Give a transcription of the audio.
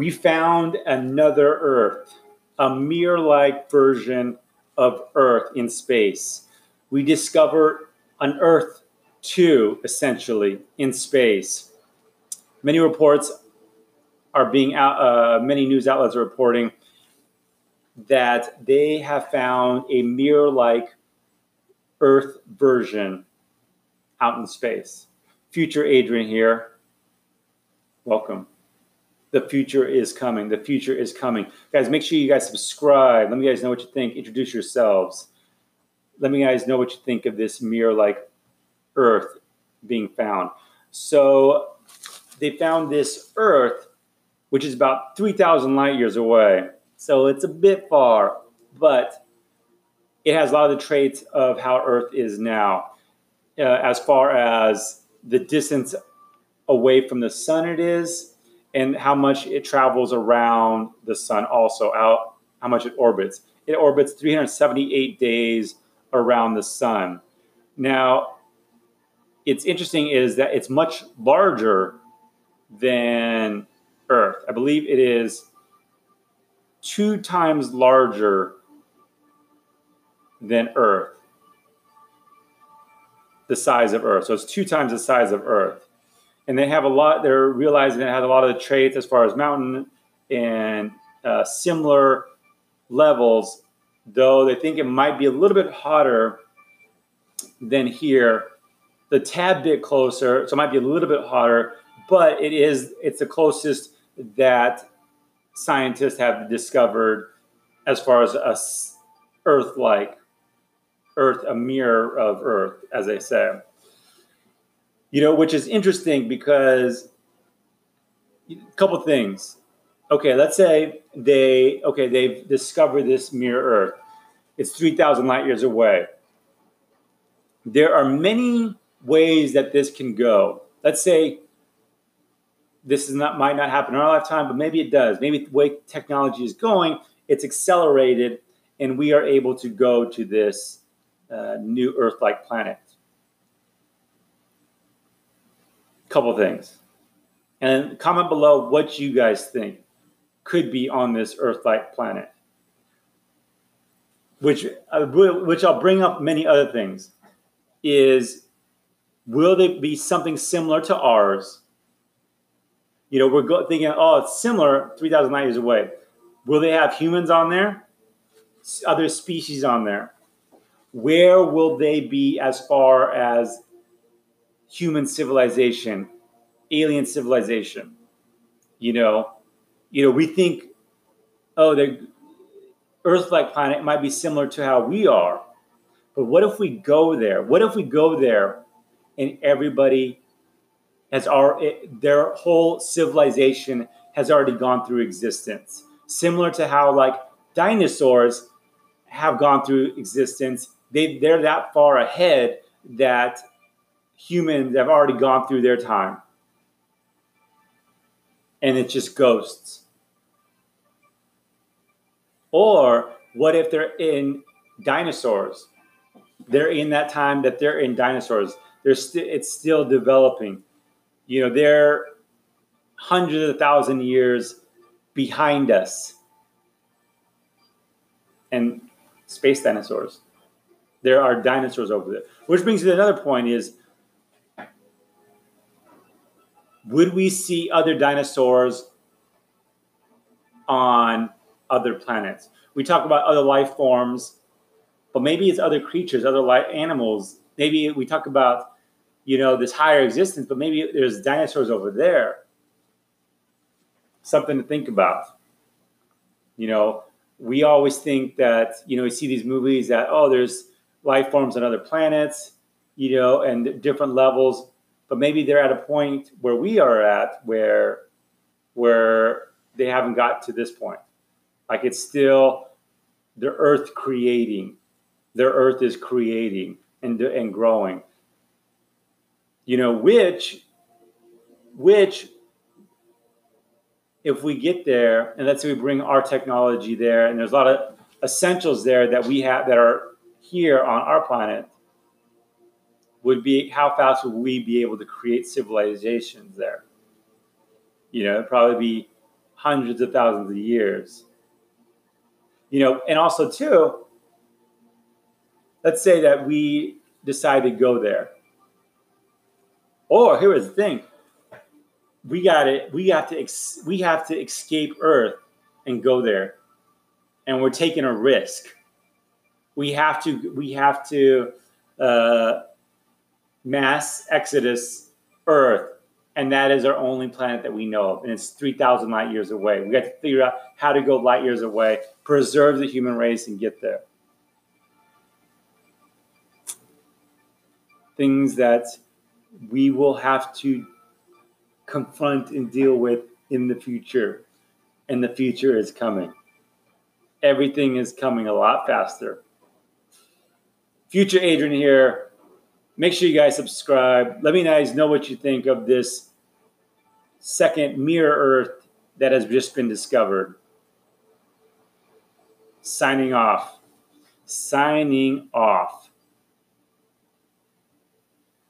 We found another Earth, a mirror like version of Earth in space. We discovered an Earth 2, essentially, in space. Many reports are being out, uh, many news outlets are reporting that they have found a mirror like Earth version out in space. Future Adrian here. Welcome. The future is coming. The future is coming. Guys, make sure you guys subscribe. Let me guys know what you think. Introduce yourselves. Let me guys know what you think of this mirror like Earth being found. So they found this Earth, which is about 3,000 light years away. So it's a bit far, but it has a lot of the traits of how Earth is now, uh, as far as the distance away from the sun it is, and how much it travels around the sun, also out how much it orbits. It orbits 378 days around the sun. Now, it's interesting is that it's much larger than Earth. I believe it is two times larger than Earth, the size of Earth. So it's two times the size of Earth. And they have a lot, they're realizing it has a lot of the traits as far as mountain and uh, similar levels, though they think it might be a little bit hotter than here, the tad bit closer. So it might be a little bit hotter, but it is, it's the closest that scientists have discovered as far as a Earth like Earth, a mirror of Earth, as they say. You know, which is interesting because a couple things. Okay, let's say they okay they've discovered this mirror Earth. It's three thousand light years away. There are many ways that this can go. Let's say this is not might not happen in our lifetime, but maybe it does. Maybe the way technology is going, it's accelerated, and we are able to go to this uh, new Earth-like planet. Couple things, and comment below what you guys think could be on this Earth-like planet. Which, uh, which I'll bring up many other things. Is will there be something similar to ours? You know, we're thinking, oh, it's similar, three thousand light years away. Will they have humans on there? Other species on there? where will they be as far as human civilization, alien civilization? You know, you know, we think, oh, the Earth-like planet might be similar to how we are, but what if we go there? What if we go there and everybody has our their whole civilization has already gone through existence, similar to how like dinosaurs have gone through existence they they're that far ahead that humans have already gone through their time. And it's just ghosts. Or what if they're in dinosaurs? They're in that time that they're in dinosaurs. They're st- it's still developing. You know they're hundreds of thousand years behind us. And space dinosaurs. There are dinosaurs over there. Which brings me to another point is would we see other dinosaurs on other planets? We talk about other life forms, but maybe it's other creatures, other life animals. Maybe we talk about, you know, this higher existence, but maybe there's dinosaurs over there. Something to think about. You know, we always think that, you know, we see these movies that, oh, there's life forms on other planets, you know, and different levels. But maybe they're at a point where we are at where where they haven't got to this point. Like it's still the earth creating. Their earth is creating and and growing. You know, which which if we get there and let's say we bring our technology there and there's a lot of essentials there that we have that are here on our planet would be how fast would we be able to create civilizations there? You know, it'd probably be hundreds of thousands of years. You know, and also too, let's say that we decide to go there. Or here is the thing. We got it. We have to. Ex- we have to escape Earth and go there, and we're taking a risk. We have to. We have to uh, mass exodus Earth, and that is our only planet that we know of, and it's three thousand light years away. We have to figure out how to go light years away, preserve the human race, and get there. Things that we will have to confront and deal with in the future. And the future is coming. Everything is coming a lot faster. Future Adrian here. Make sure you guys subscribe. Let me guys know what you think of this second mirror Earth that has just been discovered. Signing off. Signing off.